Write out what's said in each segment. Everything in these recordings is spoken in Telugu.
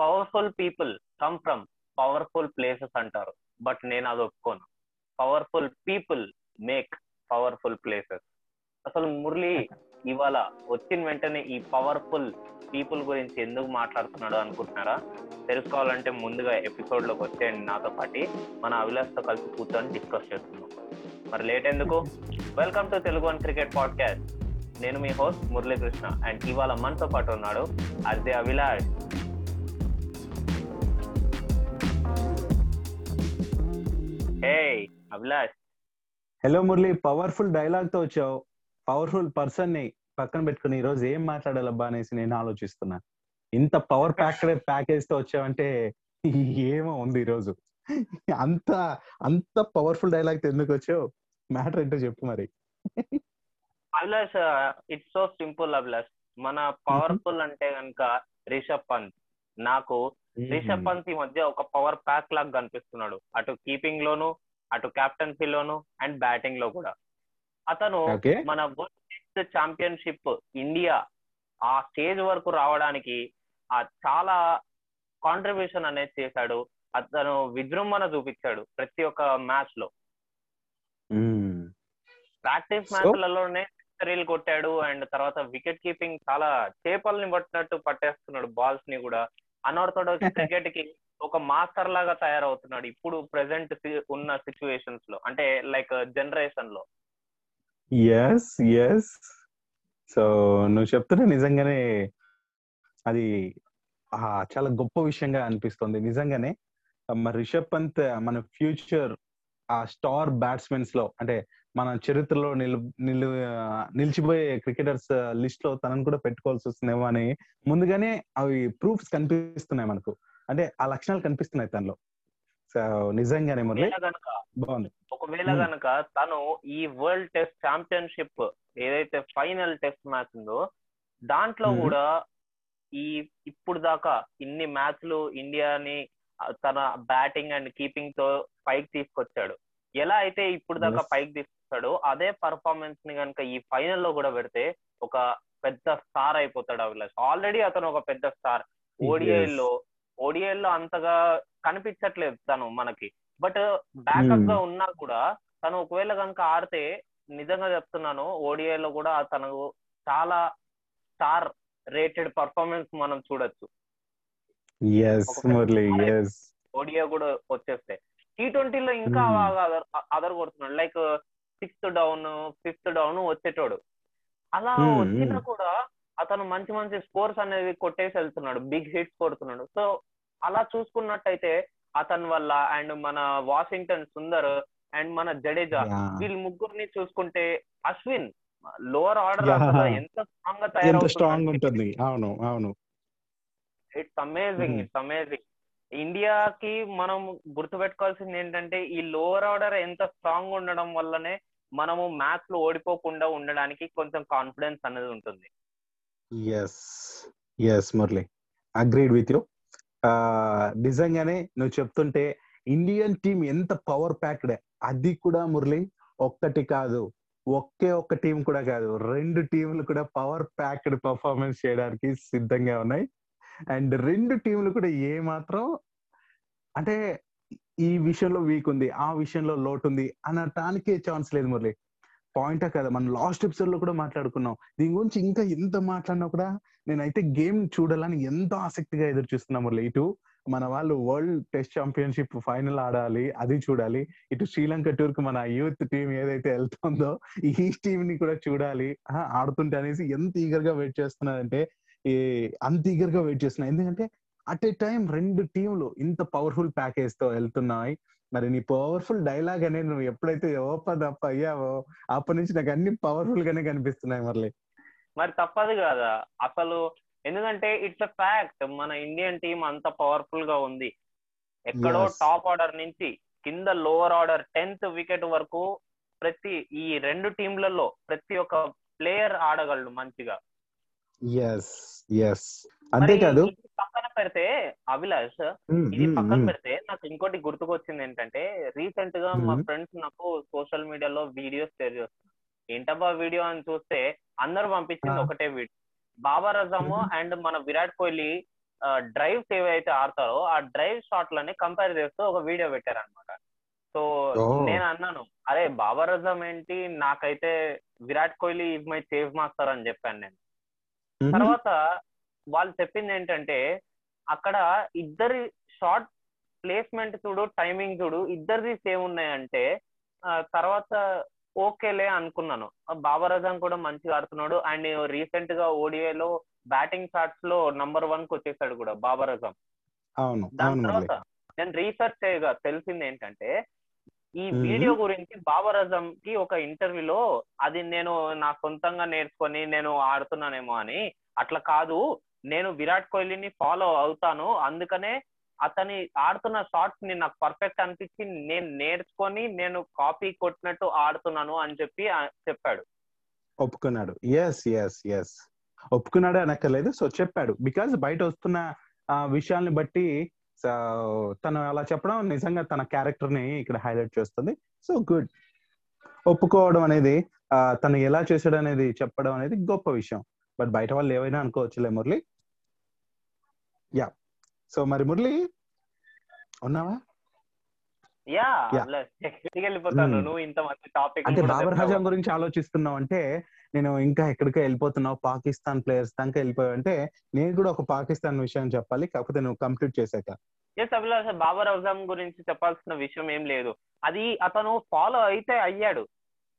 Powerful people come from powerful places అంటారు. బట్ నేను అది ఒప్పుకోను. Powerful people make powerful places అసలు మురళి ఇవాళ వచ్చిన వెంటనే ఈ పవర్ఫుల్ పీపుల్ గురించి ఎందుకు మాట్లాడుతున్నాడు అనుకుంటున్నారా? తెలుసుకోవాలంటే ముందుగా ఎపిసోడ్లోకి వచ్చేయండి నాతో పాటు. మన అవిలాష్తో కలిసి కూర్చొని డిస్కస్ చేస్తున్నాం. మరి లేట్ ఎందుకు? Welcome to Telugu one cricket podcast నేను మీ హోస్ట్ మురళీకృష్ణ. అండ్ ఇవాళ మనతో పాటు ఉన్నాడు అదే అభిలాష్. అభిలాష్ హలో మురళి పవర్ఫుల్ డైలాగ్తో వచ్చావు. పవర్ఫుల్ పర్సన్ని పక్కన పెట్టుకుని ఈ రోజు ఏం మాట్లాడాలబ్బా అనేసి నేను ఆలోచిస్తున్నా. ఇంత పవర్ ప్యాక్డ్ ప్యాకేజ్తో వచ్చావంటే ఏమో ఉంది ఈ రోజు. అంత అంత పవర్ఫుల్ డైలాగ్ ఎందుకు వచ్చావు? మ్యాటర్ ఏంటో చెప్పు మరి. Abhilash it's so simple Abhilash మన పవర్ఫుల్ అంటే కనుక రిషబ్ పంత్. నాకు రిషబ్ పంత్ ఈ మధ్య ఒక పవర్ ప్యాక్ లాగా కనిపిస్తున్నాడు. అటు కీపింగ్ లోను అటు కెప్టెన్సీ లోను అండ్ బ్యాటింగ్లో కూడా. అతను మన వరల్డ్ ఛాంపియన్షిప్ ఇండియా ఆ స్టేజ్ వరకు రావడానికి ఆ చాలా కాంట్రిబ్యూషన్ అనేది చేశాడు. అతను విజృంభణ చూపించాడు ప్రతి ఒక్క మ్యాచ్లో. ప్రాక్టీస్ మ్యాచ్లలోనే సెంచరీలు కొట్టాడు అండ్ తర్వాత వికెట్ కీపింగ్ చాలా చేపల్ని పట్టినట్టు పట్టేస్తున్నాడు బాల్స్ని కూడా. అన్ఆర్థోడాక్స్ క్రికెట్కి ఒక మాస్టర్ లాగా తయారవుతున్నాడు ఇప్పుడు ప్రెసెంట్ ఉన్న సిచ్యువేషన్స్లో అంటే లైక్ జనరేషన్లో ఎస్ ఎస్ సో నువ్వు చెప్తున్నా నిజంగానే అది ఆ, చాలా గొప్ప విషయంగా అనిపిస్తుంది. నిజంగానే మరి రిషబ్ పంత్ మన ఫ్యూచర్ ఆ స్టార్ బ్యాట్స్మెన్స్లో అంటే మన చరిత్రలో నిల్ నిల్ నిలిచిపోయే క్రికెటర్స్ లిస్ట్లో తనను కూడా పెట్టుకోవాల్సి వస్తుందేమో అని ముందుగానే అవి ప్రూఫ్స్ కనిపిస్తున్నాయి మనకు అంటే ఆ లక్షణాలు కనిపిస్తున్నాయి తనలో సో నిజంగానే మురళి బాగుంది ఒకవేళ. గనక తను ఈ వరల్డ్ టెస్ట్ ఛాంపియన్షిప్ ఏదైతే ఫైనల్ టెస్ట్ మ్యాచ్ ఉందో దాంట్లో. కూడా ఈ ఇప్పుడు దాకా ఇన్ని మ్యాచ్లు ఇండియాని తన బ్యాటింగ్ అండ్ కీపింగ్తో పైకి తీసుకొచ్చాడు ఎలా అయితే ఇప్పుడు దాకా. పైకి తీసుకొచ్చాడో అదే పర్ఫార్మెన్స్ని కనుక ఈ ఫైనల్లో కూడా పెడితే ఒక పెద్ద స్టార్ అయిపోతాడు అభిలాష్. ఆల్రెడీ అతను ఒక పెద్ద స్టార్ ఓడిఐ Yes. లో ఓడిఐ లో అంతగా కనిపించట్లేదు తను మనకి. బట్ బ్యాకప్గా ఉన్నా కూడా తను ఒకవేళ కనుక ఆడితే నిజంగా చెప్తున్నాను ఓడిఐ లో కూడా తను చాలా స్టార్ రేటెడ్ పర్ఫార్మెన్స్ మనం చూడొచ్చు. ఓడిఐ కూడా వచ్చేస్తే. టీ ట్వంటీలో ఇంకా Hmm. బాగా అదర్ కొడుతున్నాడు. Like sixth down fifth down వచ్చేటోడు. అలా వచ్చినా. కూడా అతను మంచి మంచి స్కోర్స్ అనేది కొట్టేసి వెళ్తున్నాడు. బిగ్ హిట్స్ కొడుతున్నాడు. సో అలా చూసుకున్నట్టయితే అతని వల్ల అండ్ మన వాషింగ్టన్ సుందర్ అండ్ మన జడేజా. వీళ్ళ ముగ్గురిని చూసుకుంటే అశ్విన్ లోవర్ ఆర్డర్ ఎంత స్ట్రాంగ్గా తయారవుతుంది ఉంటుంది. అవును అవును. It's amazing. ఇట్స్ అమేజింగ్ ఇండియాకి మనం గుర్తుపెట్టుకోవాల్సింది ఏంటంటే ఈ లోవర్ ఆర్డర్ ఎంత స్ట్రాంగ్ ఉండడం వల్లనే మనము మ్యాచ్లో ఓడిపోకుండా ఉండడానికి కొంచెం కాన్ఫిడెన్స్ అనేది ఉంటుంది. Yes yes Murali. Agreed with you నిజంగానే నువ్వు చెప్తుంటే ఇండియన్ టీం ఎంత పవర్ ప్యాక్డ్ అది కూడా మురళి ఒక్కటి కాదు. ఒకే ఒక్క టీం కూడా కాదు. రెండు టీంలు కూడా పవర్ ప్యాక్డ్ పర్ఫార్మెన్స్ చేయడానికి సిద్ధంగా ఉన్నాయి. అండ్ రెండు టీంలు కూడా ఏ మాత్రం అంటే ఈ విషయంలో వీక్ ఉంది ఆ విషయంలో లోటు ఉంది అనటానికి ఛాన్స్ లేదు మురళి. పాయింటే కదా మనం లాస్ట్ ఎపిసోడ్లో కూడా మాట్లాడుకున్నాం. దీని గురించి ఇంకా ఎంత మాట్లాడినా కూడా నేనైతే గేమ్ చూడాలని ఎంతో ఆసక్తిగా ఎదురు చూస్తున్నా మురళి. ఇటు మన వాళ్ళు వరల్డ్ టెస్ట్ ఛాంపియన్షిప్ ఫైనల్ ఆడాలి అది చూడాలి. ఇటు శ్రీలంక టూర్కు మన యూత్ టీం ఏదైతే వెళ్తుందో ఈ టీం ని కూడా చూడాలి. ఆడుతుంటే అనేసి ఎంత ఈగర్గా వెయిట్ చేస్తున్నారంటే ఈ అంత ఈగర్గా వెయిట్ చేస్తున్నా. ఎందుకంటే అట్ ఏ టైం రెండు టీంలు ఇంత పవర్ఫుల్ ప్యాకేజ్తో వెళ్తున్నాయి. మరి నీ పవర్ఫుల్ డైలాగ్ అనేది నువ్వు ఎప్పుడైతే ఓపెన్ అప్ అయ్యావో అప్పటి నుంచి నాకు అన్ని పవర్ఫుల్ గానే కనిపిస్తున్నాయి మురళి మరి తప్పదు కదా. అసలు ఎందుకంటే ఇట్స్ అ ఫ్యాక్ట్ మన ఇండియన్ టీం అంత పవర్ఫుల్గా ఉంది. ఎక్కడో. టాప్ ఆర్డర్ నుంచి కింద లోవర్ ఆర్డర్ టెన్త్ వికెట్ వరకు ప్రతి ఈ రెండు టీంలలో ప్రతి ఒక్క ప్లేయర్ ఆడగలడు మంచిగా. ఎస్ ఎస్ అంతేకాదు పక్కన పెడితే అభిలాష్ ఇది పక్కన. పెడితే నాకు ఇంకోటి గుర్తుకొచ్చింది ఏంటంటే రీసెంట్గా మా. ఫ్రెండ్స్ నాకు సోషల్ మీడియాలో వీడియోస్ షేర్ చేస్తున్నారు ఏంటబ్బా వీడియో అని చూస్తే అందరూ పంపించింది. ఒకటే video Babar Azam hmm. And మన విరాట్ కోహ్లీ డ్రైవ్స్ ఏవైతే ఆడతారో ఆ డ్రైవ్ షాట్లని కంపేర్ చేస్తూ ఒక వీడియో పెట్టారనమాట సో. నేను అన్నాను అరే బాబర్ అజమ్ ఏంటి నాకైతే Virat Kohli is my chase master అని చెప్పాను నేను. తర్వాత వాళ్ళు చెప్పింది ఏంటంటే అక్కడ ఇద్దరి షార్ట్ ప్లేస్మెంట్ చూడు టైమింగ్ చూడు ఇద్దరిది సేమ్ ఉన్నాయంటే తర్వాత ఓకేలే అనుకున్నాను. బాబర్ అజం కూడా మంచిగా ఆడుతున్నాడు. అండ్ రీసెంట్గా ఓడిఐలో బ్యాటింగ్ షాట్స్లో నంబర్ వన్కి వచ్చేసాడు కూడా బాబర్ అజం దాని తర్వాత నేను రీసెర్చ్ చేయగా తెలిసింది ఏంటంటే ఈ. వీడియో గురించి బాబర్ అజం కి ఒక ఇంటర్వ్యూలో అది నేను నా సొంతంగా నేర్చుకొని నేను ఆడుతున్నానేమో అని. అట్లా కాదు నేను విరాట్ కోహ్లీని ఫాలో అవుతాను. అందుకనే అతని ఆడుతున్న షాట్స్ని నాకు పర్ఫెక్ట్ అనిపించి నేను నేర్చుకొని నేను కాపీ కొట్టినట్టు ఆడుతున్నాను అని చెప్పి చెప్పాడు. ఒప్పుకున్నాడు. ఎస్ ఎస్ ఎస్ ఒప్పుకున్నాడు అనక్కర్లేదు సో చెప్పాడు. బికాజ్ బయట వస్తున్న ఆ, విషయాల్ని బట్టి సో, తను అలా చెప్పడం నిజంగా తన క్యారెక్టర్ని ఇక్కడ హైలైట్ చేస్తుంది. So good. ఒప్పుకోవడం అనేది తను ఎలా చేశాడు అనేది చెప్పడం అనేది గొప్ప విషయం. బట్ బయట వాళ్ళు ఏవైనా అనుకోవచ్చులే మురళి. యా. సో మరి మురళి ఉన్నావా? అంటే బాబర్ హజాం గురించి ఆలోచిస్తున్నావు అంటే నేను ఇంకా ఎక్కడికో వెళ్ళిపోతున్నావు పాకిస్తాన్ ప్లేయర్స్ దాకా వెళ్ళిపోయావు అంటే నేను కూడా ఒక పాకిస్తాన్ విషయం చెప్పాలి కాకపోతే నువ్వు కంప్లీట్ చేశాక ఎస్ అభిలాష్ బాబర్ అజం గురించి చెప్పాల్సిన విషయం ఏం లేదు. అది అతను ఫాలో అయితే అయ్యాడు.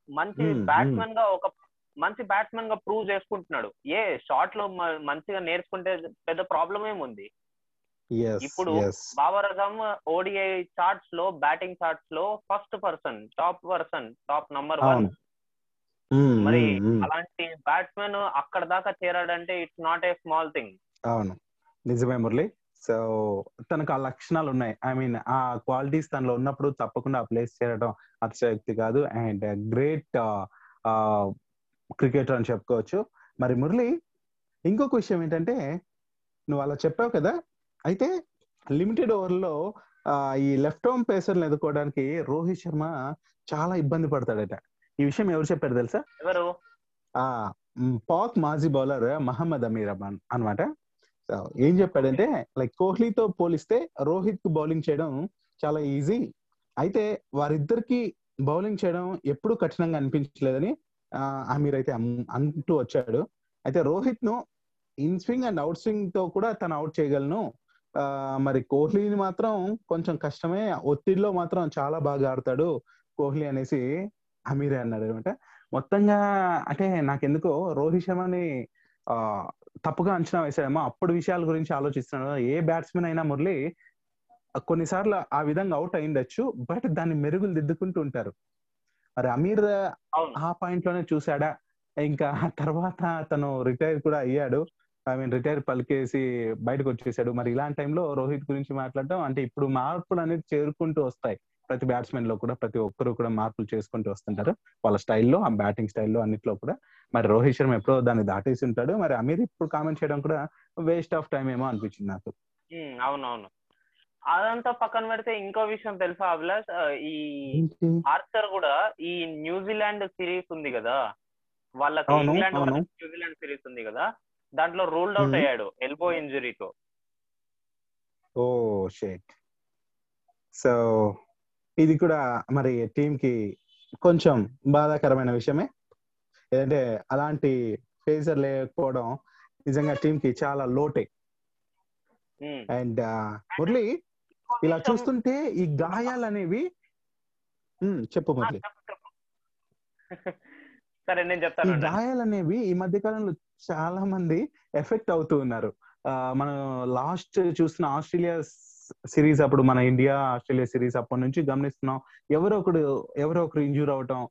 మంచి Hmm, బ్యాట్స్మెన్గా ఒక మంచి బ్యాట్స్మెన్గా ప్రూవ్ చేసుకుంటున్నాడు. ఏ షార్ట్లో మంచిగా నేర్చుకుంటే పెద్ద ప్రాబ్లం ఏముంది ఇప్పుడు బాబర్ అజం ఓడిఐ చార్ట్స్లో batting చార్ట్స్లో first person top person top number one మరి. అలాంటి బ్యాట్స్మెన్ అక్కడ దాకా చేరాడంటే it's not a small thing. అవును. నిజమే మురళి. సో తనకు ఆ లక్షణాలు ఉన్నాయి. ఐ మీన్ ఆ క్వాలిటీస్ తనలో ఉన్నప్పుడు తప్పకుండా ఆ ప్లేస్ చేరడం అతిశయోక్తి కాదు. అండ్ గ్రేట్ క్రికెటర్ అని చెప్పుకోవచ్చు. మరి మురళి ఇంకొక విషయం ఏంటంటే నువ్వు అలా చెప్పావు కదా? అయితే లిమిటెడ్ ఓవర్లో ఈ లెఫ్ట్ ఆర్మ్ పేసర్లు ఎదుర్కోవడానికి రోహిత్ శర్మ చాలా ఇబ్బంది పడతాడట. ఈ విషయం ఎవరు చెప్పారు తెలుసా? ఎవరు? ఆ పాక్ మాజీ బౌలర్ మహమ్మద్ అమీర్ అనమాట సో ఏం చెప్పాడంటే లైక్ కోహ్లీతో పోలిస్తే రోహిత్కు బౌలింగ్ చేయడం చాలా ఈజీ. అయితే వారిద్దరికి బౌలింగ్ చేయడం ఎప్పుడూ కఠినంగా అనిపించలేదని ఆ, అమీర్ అయితే అంటూ వచ్చాడు. అయితే రోహిత్ను ఇన్ స్వింగ్ అండ్ అవుట్ స్వింగ్తో కూడా తను అవుట్ చేయగలను. ఆ, మరి కోహ్లీని మాత్రం కొంచెం కష్టమే. ఒత్తిడిలో మాత్రం చాలా బాగా ఆడతాడు కోహ్లీ అనేసి. అమీరే అన్నాడు అనమాట. మొత్తంగా అంటే నాకెందుకో రోహిత్ శర్మని ఆ తప్పుగా అంచనా వేశాడేమో అప్పుడు విషయాల గురించి ఆలోచిస్తున్నాడు. ఏ బ్యాట్స్మెన్ అయినా మురళి కొన్నిసార్లు ఆ విధంగా అవుట్ అయిండొచ్చు బట్ దాన్ని మెరుగులు దిద్దుకుంటూ ఉంటారు. మరి అమీర్ ఆ పాయింట్లోనే చూసాడా ఇంకా తర్వాత తను రిటైర్ కూడా అయ్యాడు. ఐ మీన్ రిటైర్ పలికేసి బయటకు వచ్చేసాడు. మరి ఇలాంటి టైంలో రోహిత్ గురించి మాట్లాడడం అంటే ఇప్పుడు మార్పులు అనేది చేరుకుంటూ వస్తాయి. ప్రతి బ్యాట్స్మెన్లో కూడా ప్రతి ఒక్కరు కూడా మార్పులు చేసుకుంటూ వస్తుంటారు. వాళ్ళ స్టైల్లో ఆ బ్యాటింగ్ స్టైల్లో అన్నిట్లో కూడా. మరి రోహిత్ శర్మ ఎప్పుడో దాన్ని దాటేసి ఉంటాడు. మరి అమీర్ ఇప్పుడు కామెంట్ చేయడం కూడా వేస్ట్ ఆఫ్ టైం ఏమో అనిపించింది నాకు. అవునవును. అదంతా పక్కన పెడితే ఇంకో విషయం తెలుసా అభిలాష్? ఈ ఆర్చర్ కూడా ఈ న్యూజిలాండ్ సిరీస్ ఉంది కదా? వాళ్ళకి ఇంగ్లాండ్ న్యూజిలాండ్ సిరీస్ ఉంది కదా? దాంట్లో రూల్డ్ అవుట్. అయ్యాడు ఎల్బో ఇంజురీతో ఓ షేట్ సో ఇది కూడా మరి టీం కి కొంచెం బాధాకరమైన విషయమే. ఏంటంటే అలాంటి ఫేజర్ లేకపోవడం నిజంగా టీం కి చాలా లోటే. అండ్ మురళి ఇలా చూస్తుంటే ఈ గాయాలు అనేవి చెప్పు మురళి. సరే నేను ఈ చెప్తాను గాయాలు అనేవి ఈ మధ్య కాలంలో చాలా మంది ఎఫెక్ట్ అవుతూ ఉన్నారు. మనం లాస్ట్ చూసిన ఆస్ట్రేలియా సిరీస్ అప్పుడు మన ఇండియా ఆస్ట్రేలియా సిరీస్ అప్పటి నుంచి గమనిస్తున్నాం. ఎవరో ఒకడు ఎవరో ఒకరు ఇంజూర్ అవటం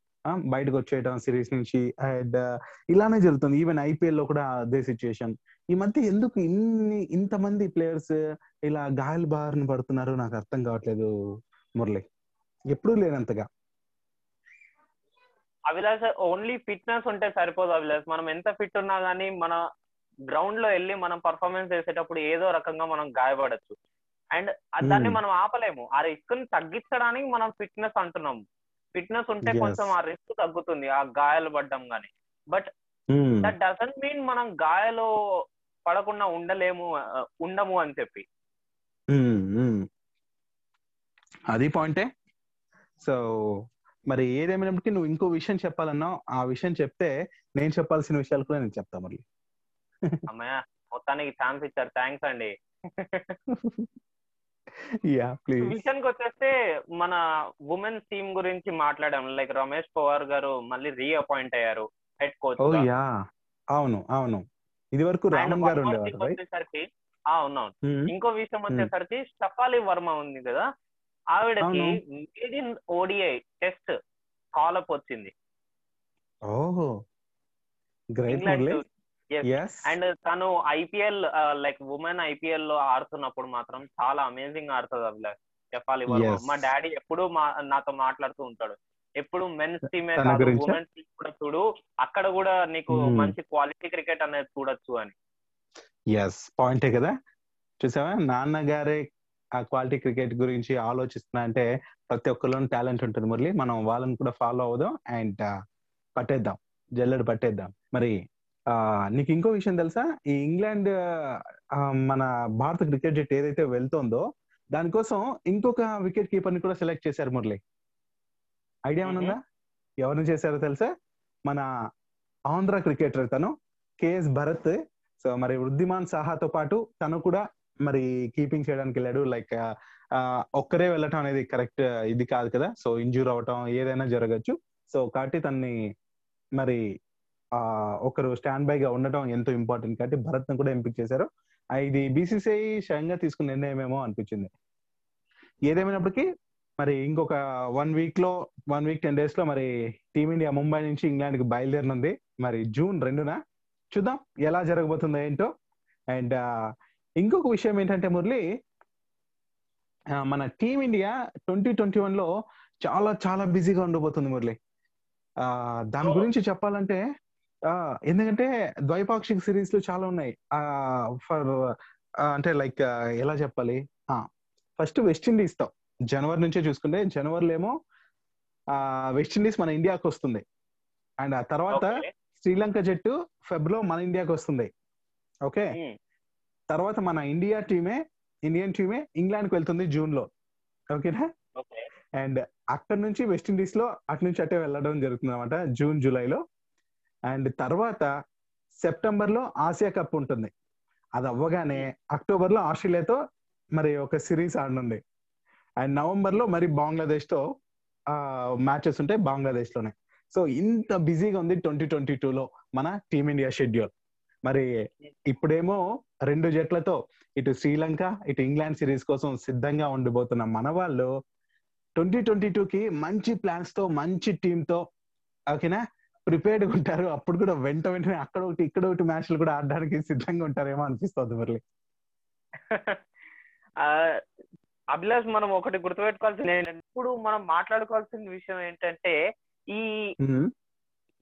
బయటకు వచ్చేయటం సిరీస్ నుంచి అండ్ ఇలానే జరుగుతుంది. ఈవెన్ ఐపీఎల్లో కూడా అదే సిచ్యుయేషన్ ఈ మధ్య ఎందుకు ఇన్ని ఇంతమంది ప్లేయర్స్ ఇలా గాయాల బారిన పడుతున్నారు నాకు అర్థం కావట్లేదు మురళి. ఎప్పుడూ లేనంతగా. అభిలాష్ ఓన్లీ ఫిట్నెస్ ఉంటే సరిపోదు అభిలాష్. మనం ఎంత ఫిట్ ఉన్నా గానీ మన గ్రౌండ్లో వెళ్ళి మనం పర్ఫార్మెన్స్ చేసేటప్పుడు ఏదో రకంగా మనం గాయపడచ్చు. అండ్ దాన్ని. మనం ఆపలేము. ఆ రిస్క్ని తగ్గించడానికి మనం ఫిట్నెస్ అంటున్నాం. ఫిట్నెస్ ఉంటే. కొంచెం ఆ రిస్క్ తగ్గుతుంది ఆ గాయాలు పడ్డం గానీ. బట్ దట్ డజంట్ మీన్ మనం గాయాలు పడకుండా ఉండలేము ఉండము అని చెప్పి. అది పాయింటే? సో మరి ఏదేమైనప్పటికీ నువ్వు ఇంకో విషయం చెప్పాలన్నావు. ఆ విషయం చెప్తే నేను చెప్పాల్సిన విషయాలు కూడా నేను చెప్తా మరి అమ్మయ్య మొత్తానికి ఛాన్స్ ఇచ్చారు. థ్యాంక్స్ అండి. యా ప్లీజ్ విషయానికి వచ్చేస్తే మన ఉమెన్స్ టీమ్ గురించి మాట్లాడాం. లైక్ రమేష్ పవార్ గారు మళ్ళీ రీఅపాయింట్ అయ్యారు హెడ్ కోచ్ ఓ యా అవును అవును. ఇది వరకు రామన్ గారు ఉండేవారు వచ్చేసరికి అవునవును. ఇంకో విషయం వచ్చేసరికి షఫాలి వర్మ ఉంది కదా ఆవిడకి made in ODI test call up వచ్చింది. ఓహో. గ్రేట్ అండ్ తను ఐపీఎల్ లైక్ ఉమెన్ ఐపీఎల్లో ఆడుతున్నప్పుడు మాత్రం చాలా అమేజింగ్ ఆడుతుంది అభిలాష్. చెప్పాలి. మా డాడీ ఎప్పుడు మా- నాతో మాట్లాడుతూ ఉంటాడు. ఎప్పుడు మెన్స్ టీమే కాదు? ఉమెన్స్ టీమ్ కూడా చూడు అక్కడ కూడా నీకు Hmm. మంచి క్వాలిటీ క్రికెట్ అనేది చూడొచ్చు అని. ఎస్ పాయింటే కదా? చూసావా? నాన్నగారే ఆ క్వాలిటీ క్రికెట్ గురించి ఆలోచిస్తున్నా అంటే ప్రతి ఒక్కరిలోనూ టాలెంట్ ఉంటుంది మురళి. మనం వాళ్ళని కూడా ఫాలో అవుదాం అండ్ పట్టేద్దాం. జల్లెడు పట్టేద్దాం. మరి నీకు ఇంకో విషయం తెలుసా? ఈ ఇంగ్లాండ్ మన భారత క్రికెట్ జట్టు ఏదైతే వెళ్తుందో దానికోసం ఇంకొక వికెట్ కీపర్ని కూడా సెలెక్ట్ చేశారు మురళి. ఐడియా. ఉందా ఎవరిని చేశారో తెలుసా? మన ఆంధ్ర క్రికెటర్ తను కేఎస్ భరత్. సో మరి వృద్ధిమాన్ సాహాతో పాటు తను కూడా మరి కీపింగ్ చేయడానికి వెళ్ళాడు. లైక్ ఒక్కరే వెళ్ళటం అనేది కరెక్ట్ ఇది కాదు కదా? సో ఇంజూర్ అవటం ఏదైనా జరగచ్చు. సో కాబట్టి తన్ని మరి ఒకరు స్టాండ్ బై గా ఉండటం ఎంతో ఇంపార్టెంట్ కాబట్టి భరత్ను కూడా ఎంపిక చేశారు. ఇది బీసీసీఐ స్వయంగా తీసుకున్న నిర్ణయమేమో అనిపించింది. ఏదేమైనప్పటికీ మరి ఇంకొక వన్ వీక్లో వన్ వీక్ టెన్ డేస్లో మరి టీమిండియా ముంబై నుంచి ఇంగ్లాండ్కి బయలుదేరనుంది. మరి జూన్ రెండున చూద్దాం ఎలా జరగబోతుందో ఏంటో. అండ్ ఇంకొక విషయం ఏంటంటే మురళి మన టీమిండియా ట్వంటీ ట్వంటీ వన్లో చాలా చాలా బిజీగా ఉండబోతుంది మురళి. దాని. గురించి చెప్పాలంటే ఎందుకంటే ద్వైపాక్షిక సిరీస్లు చాలా ఉన్నాయి. ఆ ఫర్ అంటే లైక్ ఎలా చెప్పాలి? ఫస్ట్ వెస్టిండీస్తో జనవరి నుంచే చూసుకుంటే జనవరిలో ఏమో ఆ వెస్టిండీస్ మన ఇండియాకి వస్తుంది. అండ్ ఆ తర్వాత. శ్రీలంక జట్టు ఫెబ్లో మన ఇండియాకి వస్తుంది. ఓకే. తర్వాత మన ఇండియా టీమే ఇండియన్ టీమే ఇంగ్లాండ్కి వెళ్తుంది జూన్లో ఓకేనా. అండ్ అక్కడ నుంచి వెస్టిండీస్లో అటు నుంచి అటే వెళ్ళడం జరుగుతుంది అనమాట జూన్ జూలైలో. అండ్ తర్వాత సెప్టెంబర్లో ఆసియా కప్ ఉంటుంది. అది అవ్వగానే అక్టోబర్లో ఆస్ట్రేలియాతో మరి ఒక సిరీస్ ఆడనుంది. అండ్ నవంబర్లో మరి బంగ్లాదేశ్తో మ్యాచెస్ ఉంటాయి బంగ్లాదేశ్లోనే సో ఇంత బిజీగా ఉంది ట్వంటీ ట్వంటీ టూ లో మన టీమిండియా షెడ్యూల్. మరి ఇప్పుడేమో రెండు జట్లతో ఇటు శ్రీలంక ఇటు ఇంగ్లాండ్ సిరీస్ కోసం సిద్ధంగా ఉండిపోతున్న మన వాళ్ళు ట్వంటీ ట్వంటీ టూ కి మంచి ప్లాన్స్తో మంచి టీంతో ఓకేనా? ప్రిపేర్డ్ ఉంటారు. అప్పుడు కూడా వెంట వెంటనే అక్కడ ఒకటి ఇక్కడ ఒకటి మ్యాచ్లు కూడా ఆడడానికి సిద్ధంగా ఉంటారేమో అనిపిస్తుంది మురళి. ఆ, అభిలాష్ మనం ఒకటి గుర్తుపెట్టుకోవాల్సింది ఏంటంటే ఇప్పుడు మనం మాట్లాడుకోవాల్సిన విషయం ఏంటంటే ఈ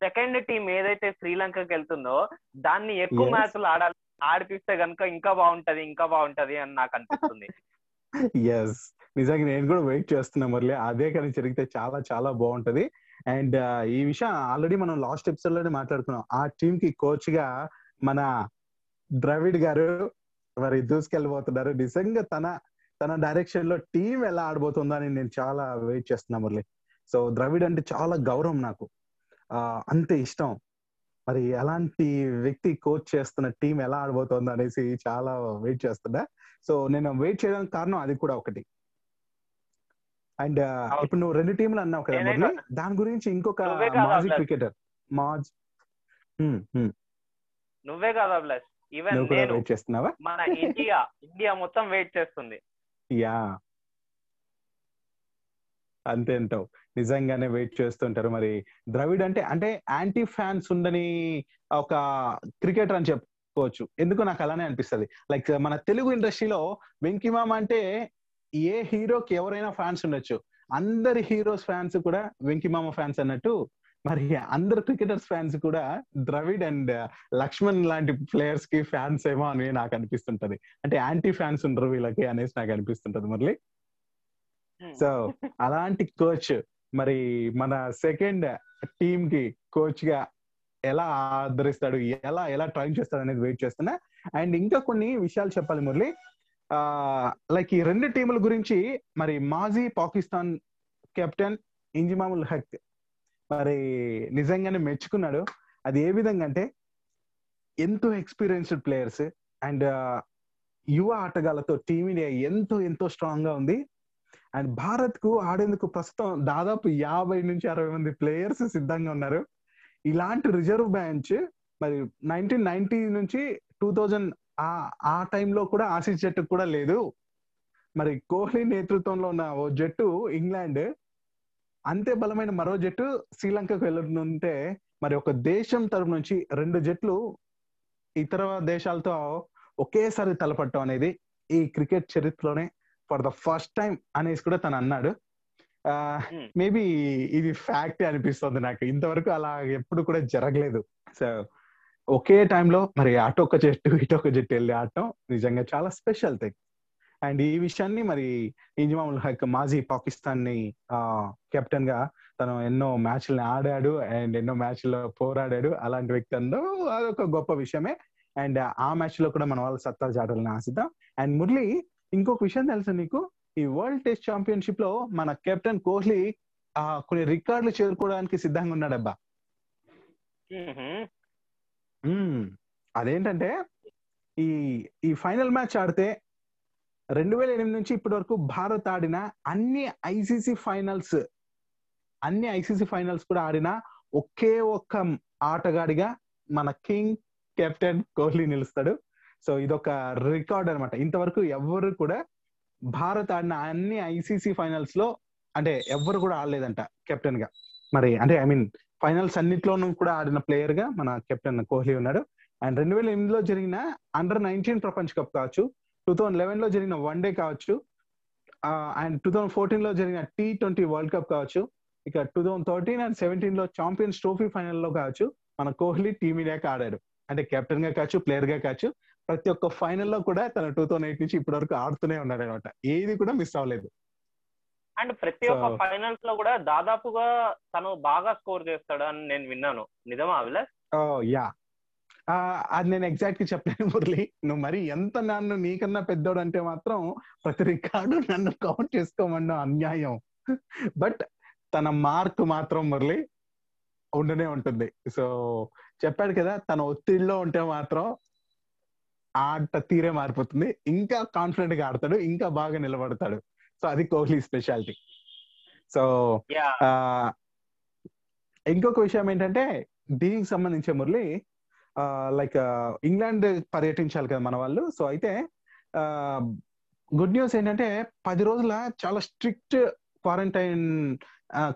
సెకండ్ టీం ఏదైతే శ్రీలంకకి వెళ్తుందో దాన్ని ఎక్కువ. మ్యాచ్లు ఆడాలి. ఆడిపిస్తే గనుక ఇంకా బాగుంటది ఇంకా బాగుంటది అని నాకు అనిపిస్తుంది. ఎస్ నిజంగా నేను కూడా వెయిట్ చేస్తున్నా మురళి. అదే కానీ జరిగితే చాలా చాలా బాగుంటది. అండ్ ఈ విషయం ఆల్రెడీ మనం లాస్ట్ ఎపిసోడ్లోనే మాట్లాడుకున్నాం. ఆ టీమ్కి కోచ్గా మన ద్రవిడ్ గారు మరి దూసుకెళ్ళిపోతున్నారు నిజంగా తన తన డైరెక్షన్లో టీం ఎలా ఆడబోతుందని అని నేను చాలా వెయిట్ చేస్తున్నా మురళి. సో ద్రవిడ్ అంటే చాలా గౌరవం నాకు. అంతే ఇష్టం. మరి ఎలాంటి వ్యక్తి కోచ్ చేస్తున్న టీం ఎలా ఆడబోతుంది అనేసి చాలా వెయిట్ చేస్తున్నా. సో నేను వెయిట్ చేయడానికి కారణం అది కూడా ఒకటి. అండ్. ఇప్పుడు నువ్వు రెండు టీంలు అన్నావు కదా మురళి. దాని గురించి ఇంకొక మాజీ. క్రికెటర్. మాజ్. నువ్వే కాదు అభిలాష్. ఈవెన్ నేను వెయిట్ చేస్తున్నావా? మన ఇండియా. ఇండియా మొత్తం వెయిట్ చేస్తుంది. యా. అంతే అంటావు. నిజంగానే వెయిట్ చేస్తుంటారు మరి. ద్రవిడ్ అంటే అంటే యాంటీ ఫ్యాన్స్ ఉండని ఒక క్రికెటర్ అని చెప్పుకోవచ్చు. ఎందుకు నాకు అలానే అనిపిస్తది. లైక్ మన తెలుగు ఇండస్ట్రీలో వెంకిమామ అంటే ఏ హీరోకి ఎవరైనా ఫ్యాన్స్ ఉండొచ్చు. అందరి హీరోస్ ఫ్యాన్స్ కూడా వెంకిమామ ఫ్యాన్స్ అన్నట్టు మరి అందరు క్రికెటర్స్ ఫ్యాన్స్ కూడా ద్రవిడ్ అండ్ లక్ష్మణ్ లాంటి ప్లేయర్స్కి ఫ్యాన్స్ ఏమో అని నాకు అనిపిస్తుంటది. అంటే యాంటీ ఫ్యాన్స్ ఉండరు వీళ్ళకి అనేసి నాకు అనిపిస్తుంటది మురళి. సో అలాంటి కోచ్ మరి మన సెకండ్ టీమ్కి కోచ్గా ఎలా ఆదరిస్తాడు ఎలా ఎలా ట్రైన్ చేస్తాడు అనేది వెయిట్ చేస్తున్నా. అండ్ ఇంకా కొన్ని విషయాలు చెప్పాలి మురళి. లైక్ ఈ రెండు టీముల గురించి మరి మాజీ పాకిస్తాన్ కెప్టెన్ ఇంజిమాముల్ హక్ మరి నిజంగానే మెచ్చుకున్నాడు. అది ఏ విధంగా అంటే ఎంతో ఎక్స్పీరియన్స్డ్ ప్లేయర్స్ అండ్ యువ ఆటగాళ్ళతో టీమిండియా ఎంతో ఎంతో స్ట్రాంగ్గా ఉంది. అండ్ భారత్కు ఆడేందుకు ప్రస్తుతం దాదాపు యాభై నుంచి అరవై మంది ప్లేయర్స్ సిద్ధంగా ఉన్నారు. ఇలాంటి రిజర్వ్ బ్యాంచ్ మరి నైన్టీన్ నైన్టీ నుంచి టూ థౌజండ్ ఆ ఆ టైంలో కూడా ఆసీస్ జట్టు కూడా లేదు. మరి కోహ్లీ నేతృత్వంలో ఉన్న ఓ జట్టు ఇంగ్లాండ్. అంతే బలమైన మరో జట్టు శ్రీలంకకు వెళ్ళనుంటే మరి ఒక దేశం తరపు నుంచి రెండు జట్లు ఇతర దేశాలతో ఒకేసారి తలపట్టడం అనేది ఈ క్రికెట్ చరిత్రలోనే ఫర్ ద ఫస్ట్ టైం అనేసి కూడా తను అన్నాడు. మేబీ ఇది ఫ్యాక్ట్ అనిపిస్తుంది నాకు. ఇంతవరకు అలా ఎప్పుడు కూడా జరగలేదు. సో ఒకే టైంలో మరి అటొక జట్టు ఇటొక జట్టు వెళ్ళి ఆడటం నిజంగా చాలా స్పెషల్ థింగ్ అండ్ ఈ విషయాన్ని మరి ఇంజమాముల్ హక్ మాజీ పాకిస్తాన్ని కెప్టెన్గా తను ఎన్నో మ్యాచ్లను ఆడాడు అండ్ ఎన్నో మ్యాచ్లో పోరాడాడు. అలాంటి వ్యక్తి అందరూ అదొక గొప్ప విషయమే. అండ్ ఆ మ్యాచ్లో కూడా మన వాళ్ళు సత్తా చాటాలని ఆశిద్దాం. అండ్ మురళి ఇంకొక విషయం తెలుసా నీకు? ఈ వరల్డ్ టెస్ట్ ఛాంపియన్షిప్లో మన కెప్టెన్ కోహ్లీ కొన్ని రికార్డులు చేరుకోవడానికి సిద్ధంగా ఉన్నాడబ్బా. అదేంటంటే ఈ ఈ ఫైనల్ మ్యాచ్ ఆడితే రెండు వేల ఎనిమిది నుంచి ఇప్పటి వరకు భారత్ ఆడిన అన్ని ఐసీసీ ఫైనల్స్ అన్ని ఐసీసీ ఫైనల్స్ కూడా ఆడిన ఒకే ఒక్క ఆటగాడిగా మన కింగ్ కెప్టెన్ కోహ్లీ నిలుస్తాడు. సో ఇదొక రికార్డ్ అనమాట ఇంతవరకు ఎవరు కూడా భారత్ ఆడిన అన్ని ఐసీసీ ఫైనల్స్లో అంటే ఎవరు కూడా ఆడలేదంట కెప్టెన్గా మరి అంటే ఐ మీన్ ఫైనల్స్ అన్నిట్లోనూ కూడా ఆడిన ప్లేయర్గా మన కెప్టెన్ కోహ్లీ ఉన్నాడు. అండ్ రెండు వేల ఎనిమిదిలో జరిగిన అండర్ నైన్టీన్ ప్రపంచ కప్ కావచ్చు టూ థౌజండ్ లెవెన్లో జరిగిన వన్ డే కావచ్చు అండ్ టూ థౌజండ్ ఫోర్టీన్లో జరిగిన టీ ట్వంటీ వరల్డ్ కప్ కావచ్చు ఇక టూ థౌజండ్ థర్టీన్ అండ్ సెవెంటీన్లో ఛాంపియన్స్ ట్రోఫీ ఫైనల్లో కావచ్చు మన కోహ్లీ టీమిండియాకి ఆడాడు. అంటే కెప్టెన్గా కావచ్చు ప్లేయర్గా కావచ్చు ప్రతి ఒక్క ఫైనల్లో కూడా తన టూ థౌసండ్ ఎయిట్ నుంచి ఇప్పటి వరకు ఆడుతూనే ఉన్నాడు అనమాట ఏది కూడా మిస్ అవ్వలేదు. అండ్ ప్రతి ఒక్క ఫైనల్స్లో కూడా దాదాపుగా తను బాగా స్కోర్ చేస్తాడు అని నేను విన్నాను. నిజమా అభిలాష్? ఓ యా. అది నేను ఎగ్జాక్ట్గా చెప్పలేను మురళి. నువ్వు మరి ఎంత నన్ను నీకన్నా పెద్దోడు అంటే మాత్రం ప్రతి రికార్డు నన్ను కౌంట్ చేసుకోమన్నా అన్యాయం. బట్ తన మార్క్ మాత్రం మురళి ఉండనే ఉంటుంది. సో చెప్పాడు కదా తన ఒత్తిడిలో ఉంటే మాత్రం ఆట తీరే మారిపోతుంది. ఇంకా కాన్ఫిడెంట్గా ఆడతాడు ఇంకా బాగా నిలబడతాడు. సో అది కోహ్లీ స్పెషాలిటీ. సో ఇంకొక విషయం ఏంటంటే దీనికి సంబంధించే మురళి లైక్ ఇంగ్లాండ్ పర్యటించాలి కదా మన వాళ్ళు. సో అయితే గుడ్ న్యూస్ ఏంటంటే పది రోజుల చాలా స్ట్రిక్ట్ క్వారంటైన్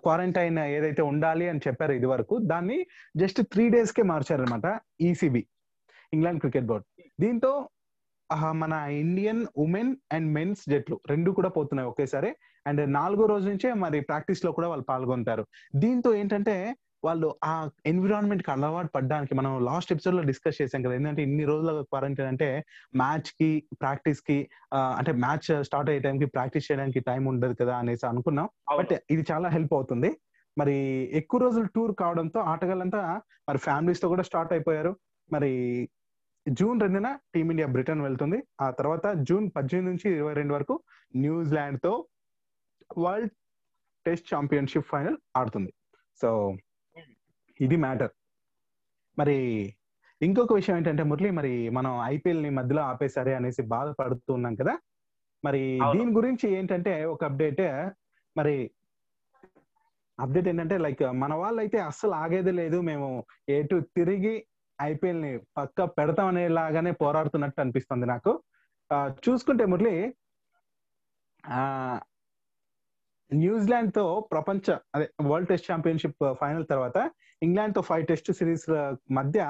క్వారంటైన్ ఏదైతే ఉండాలి అని చెప్పారు ఇది వరకు దాన్ని జస్ట్ త్రీ డేస్ కే మార్చారనమాట ఈసీబీ ఇంగ్లాండ్ క్రికెట్ బోర్డ్. దీంతో మన ఇండియన్ ఉమెన్ అండ్ మెన్స్ జట్లు రెండు కూడా పోతున్నాయి ఒకేసారి. అండ్ నాలుగో రోజు నుంచే మరి ప్రాక్టీస్లో కూడా వాళ్ళు పాల్గొంటారు. దీంతో ఏంటంటే వాళ్ళు ఆ ఎన్విరాన్మెంట్కి అలవాటు పడడానికి మనం లాస్ట్ ఎపిసోడ్లో డిస్కస్ చేసాం కదా ఏంటంటే ఇన్ని రోజుల క్వారంటైన్ అంటే మ్యాచ్కి ప్రాక్టీస్కి అంటే మ్యాచ్ స్టార్ట్ అయ్యే టైంకి ప్రాక్టీస్ చేయడానికి టైం ఉండదు కదా అనేసి అనుకున్నాం. బట్ ఇది చాలా హెల్ప్ అవుతుంది. మరి ఎక్కువ రోజులు టూర్ కావడంతో ఆటగాళ్ళంతా మరి ఫ్యామిలీస్తో కూడా స్టార్ట్ అయిపోయారు. మరి జూన్ రెండున టీమిండియా బ్రిటన్ వెళ్తుంది. ఆ తర్వాత జూన్ పద్దెనిమిది నుంచి ఇరవై రెండు వరకు న్యూజిలాండ్తో వరల్డ్ టెస్ట్ ఛాంపియన్షిప్ ఫైనల్ ఆడుతుంది. సో ఇది మ్యాటర్. మరి ఇంకొక విషయం ఏంటంటే మురళి మరి మనం ఐపీఎల్ని మధ్యలో ఆపేసరే అనేసి బాధపడుతూ ఉన్నాం కదా. మరి దీని గురించి ఏంటంటే ఒక అప్డేట్. మరి అప్డేట్ ఏంటంటే లైక్ మన వాళ్ళు అయితే అస్సలు ఆగేది లేదు. మేము ఎటు తిరిగి ఐపీఎల్ని పక్క పెడతాం అనేలాగానే పోరాడుతున్నట్టు అనిపిస్తుంది నాకు. చూసుకుంటే మురళి ఆ న్యూజిలాండ్తో ప్రపంచ అదే వరల్డ్ టెస్ట్ ఛాంపియన్షిప్ ఫైనల్ తర్వాత ఇంగ్లాండ్తో ఫైవ్ టెస్ట్ సిరీస్ మధ్య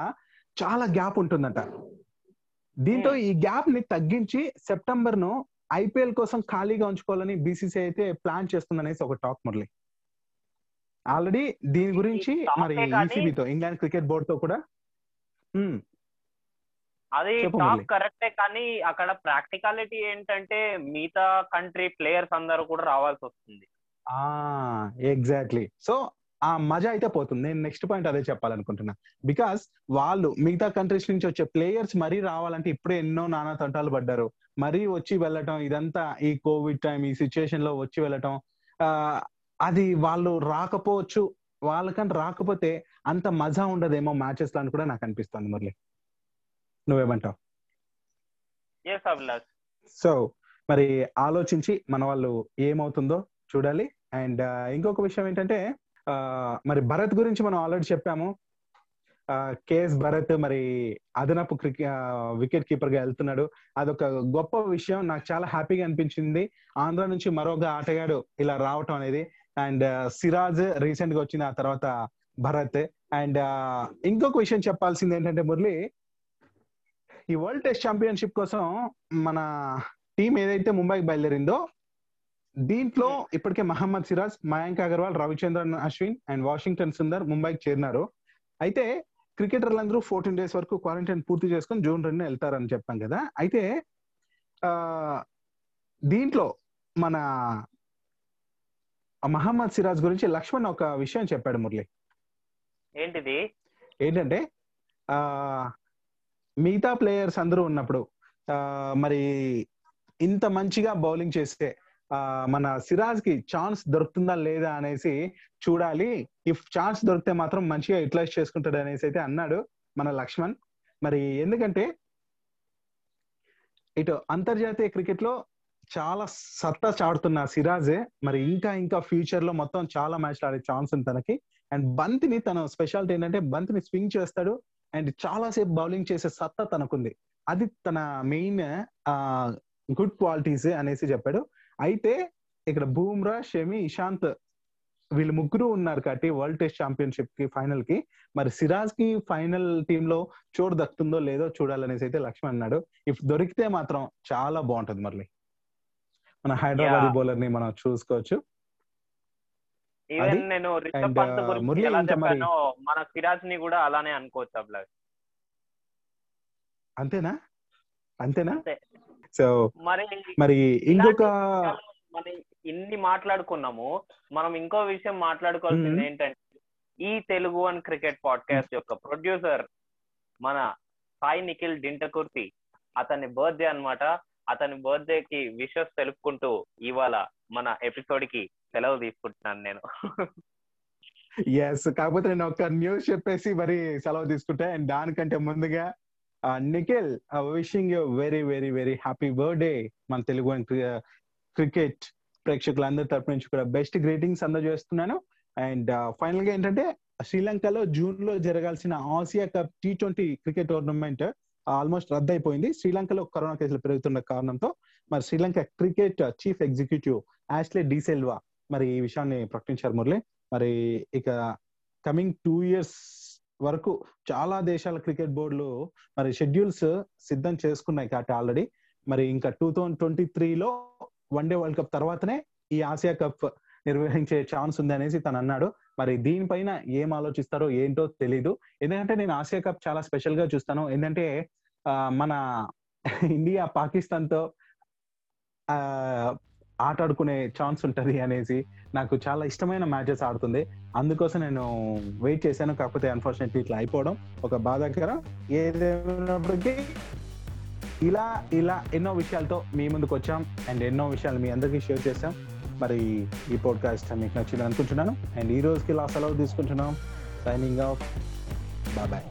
చాలా గ్యాప్ ఉంటుందంట. దీంతో ఈ గ్యాప్ని తగ్గించి సెప్టెంబర్ను ఐపీఎల్ కోసం ఖాళీగా ఉంచుకోవాలని బీసీసీ అయితే ప్లాన్ చేస్తుందనేసి ఒక టాక్ మురళి. ఆల్రెడీ దీని గురించి మరి ఈసీబీతో ఇంగ్లాండ్ క్రికెట్ బోర్డ్తో కూడా అది టాక్ కరెక్టే కానీ అక్కడ ప్రాక్టికాలిటీ ఏంటంటే మిగతా కంట్రీ ప్లేయర్స్ అందరూ కూడా రావాల్సి వస్తుంది. ఎగ్జాక్ట్లీ. సో ఆ మజా అయితే పోతుంది. నేను నెక్స్ట్ పాయింట్ అదే చెప్పాలనుకుంటున్నా. బికాస్ వాళ్ళు మిగతా కంట్రీస్ నుంచి వచ్చే ప్లేయర్స్ మరీ రావాలంటే ఇప్పుడే ఎన్నో నానా తంటాలు పడ్డారు. మరీ వచ్చి వెళ్ళటం ఇదంతా ఈ కోవిడ్ టైం ఈ సిచ్యుయేషన్లో వచ్చి వెళ్ళటం ఆ అది వాళ్ళు రాకపోవచ్చు వాళ్ళకంటే రాకపోతే అంత మజా ఉండదేమో మ్యాచెస్లో అని కూడా నాకు అనిపిస్తుంది మురళి. నువ్వేమంటావు? సో మరి ఆలోచించి మన వాళ్ళు ఏమవుతుందో చూడాలి. అండ్ ఇంకొక విషయం ఏంటంటే మరి భరత్ గురించి మనం ఆల్రెడీ చెప్పాము. కేఎస్ భరత్ మరి అదనపు క్రికెట్ వికెట్ కీపర్గా వెళ్తున్నాడు. అదొక గొప్ప విషయం. నాకు చాలా హ్యాపీగా అనిపించింది. ఆంధ్ర నుంచి మరొక ఆటగాడు ఇలా రావటం అనేది అండ్ సిరాజ్ రీసెంట్గా వచ్చిన ఆ తర్వాత భరత్ అండ్ ఇంకొక విషయం చెప్పాల్సింది ఏంటంటే మురళి ఈ వరల్డ్ టెస్ట్ ఛాంపియన్షిప్ కోసం మన టీం ఏదైతే ముంబైకి బయలుదేరిందో దీంట్లో ఇప్పటికే మహమ్మద్ సిరాజ్ మయాంక్ అగర్వాల్ రవిచంద్రన్ అశ్విన్ అండ్ వాషింగ్టన్ సుందర్ ముంబైకి చేరినారు. అయితే క్రికెటర్లందరూ ఫోర్టీన్ డేస్ వరకు క్వారంటైన్ పూర్తి చేసుకొని జూన్ రెండు వెళ్తారని చెప్పాం కదా. అయితే ఆ దీంట్లో మన మహమ్మద్ సిరాజ్ గురించి లక్ష్మణ్ ఒక విషయం చెప్పాడు మురళి. ఏంటిది? ఏంటంటే ఆ మిగతా ప్లేయర్స్ అందరూ ఉన్నప్పుడు ఆ మరి ఇంత మంచిగా బౌలింగ్ చేస్తే మన సిరాజ్కి ఛాన్స్ దొరుకుతుందా లేదా అనేసి చూడాలి. ఇఫ్ ఛాన్స్ దొరికితే మాత్రం మంచిగా యూటిలైజ్ చేసుకుంటాడు అనేసి అయితే అన్నాడు మన లక్ష్మణ్. మరి ఎందుకంటే ఇటు అంతర్జాతీయ క్రికెట్లో చాలా సత్తా చాడుతున్న సిరాజే. మరి ఇంకా ఇంకా ఫ్యూచర్లో మొత్తం చాలా మ్యాచ్లు ఆడే ఛాన్స్ ఉంది తనకి. అండ్ బంతిని తన స్పెషాలిటీ ఏంటంటే బంతిని స్వింగ్ చేస్తాడు. అండ్ చాలా సేపు బౌలింగ్ చేసే సత్తా తనకుంది. అది తన మెయిన్ గుడ్ క్వాలిటీస్ అనేసి చెప్పాడు. అయితే ఇక్కడ బూమ్రా షమి ఇషాంత్ వీళ్ళు ముగ్గురు ఉన్నారు కాబట్టి వరల్డ్ టెస్ట్ ఛాంపియన్షిప్కి ఫైనల్కి. మరి సిరాజ్కి ఫైనల్ టీమ్లో చోటు దక్కుతుందో లేదో చూడాలనేసి అయితే లక్ష్మణ్ అన్నాడు. ఇఫ్ దొరికితే మాత్రం చాలా బాగుంటది మళ్ళీ మన హైదరాబాద్. బౌలర్ని మనం చూసుకోవచ్చు. ఈవెన్ నేను రిషబ్ పంత్ గురించి ఎలా మరి- చెప్పానో మన సిరాజ్ని కూడా అలానే అనుకోవచ్చు అభిలాష్. అంతేనా? అంతేనా? అంతే. సో మరి మరి ఇంకొక మనం ఇన్ని మాట్లాడుకున్నాము మనం ఇంకో విషయం మాట్లాడుకోవాల్సింది. ఏంటంటే ఈ తెలుగు వన్ క్రికెట్ పాడ్కాస్ట్ యొక్క ప్రొడ్యూసర్ మన సాయి నిఖిల్ డింటకుర్తి అతని బర్త్డే అన్నమాట. అతని బర్త్డే కి విషస్ తెలుపుకుంటూ ఇవాళ మన ఎపిసోడ్కి సెలవు తీసుకుంటున్నాను నేను. ఎస్ కాకపోతే నేను ఒక న్యూస్ చెప్పేసి మరి సెలవు తీసుకుంటా అండ్ దానికంటే ముందుగా Nikhil wishing you very very very happy birthday మన తెలుగు క్రికెట్ ప్రేక్షకులందరి తరపు నుంచి కూడా బెస్ట్ గ్రీటింగ్స్ అందజేస్తున్నాను. అండ్ ఫైనల్గా ఏంటంటే శ్రీలంకలో జూన్లో జరగాల్సిన Asia cup T twenty cricket tournament almost రద్దయిపోయింది. శ్రీలంకలో కరోనా కేసులు పెరుగుతున్న కారణంతో మరి Sri Lanka cricket chief executive Ashley de Silva మరి ఈ విషయాన్ని ప్రకటించారు మురళి. మరి ఇక కమింగ్ టూ ఇయర్స్ వరకు చాలా దేశాల క్రికెట్ బోర్డులు మరి షెడ్యూల్స్ సిద్ధం చేసుకున్నాయి కాబట్టి ఆల్రెడీ. మరి ఇంకా టూ థౌజండ్ ట్వంటీ త్రీలో వన్ డే వరల్డ్ కప్ తర్వాతనే ఈ ఆసియా కప్ నిర్వహించే ఛాన్స్ ఉంది అనేసి తను అన్నాడు. మరి దీనిపైన ఏం ఆలోచిస్తారో ఏంటో తెలీదు. ఎందుకంటే నేను ఆసియా కప్ చాలా స్పెషల్గా చూస్తాను. ఏంటంటే మన ఇండియా పాకిస్తాన్తో ఆ ఆటాడుకునే ఛాన్స్ ఉంటది అనేసి నాకు చాలా ఇష్టమైన మ్యాచెస్ ఆడుతుంది. అందుకోసం నేను వెయిట్ చేశాను. కాకపోతే అన్ఫార్చునేట్లీ ఇట్లా అయిపోవడం ఒక బాధాకరం. ఏదేమైనప్పటికీ ఇలా ఇలా ఎన్నో విషయాలతో మీ ముందుకు వచ్చాం. అండ్ ఎన్నో విషయాలు మీ అందరికీ షేర్ చేశాం. మరి ఈ పాడ్కాస్ట్ మీకు నచ్చింది అనుకుంటున్నాను. అండ్ ఈ రోజుకి ఇలా సెలవు తీసుకుంటున్నాం. Signing off bye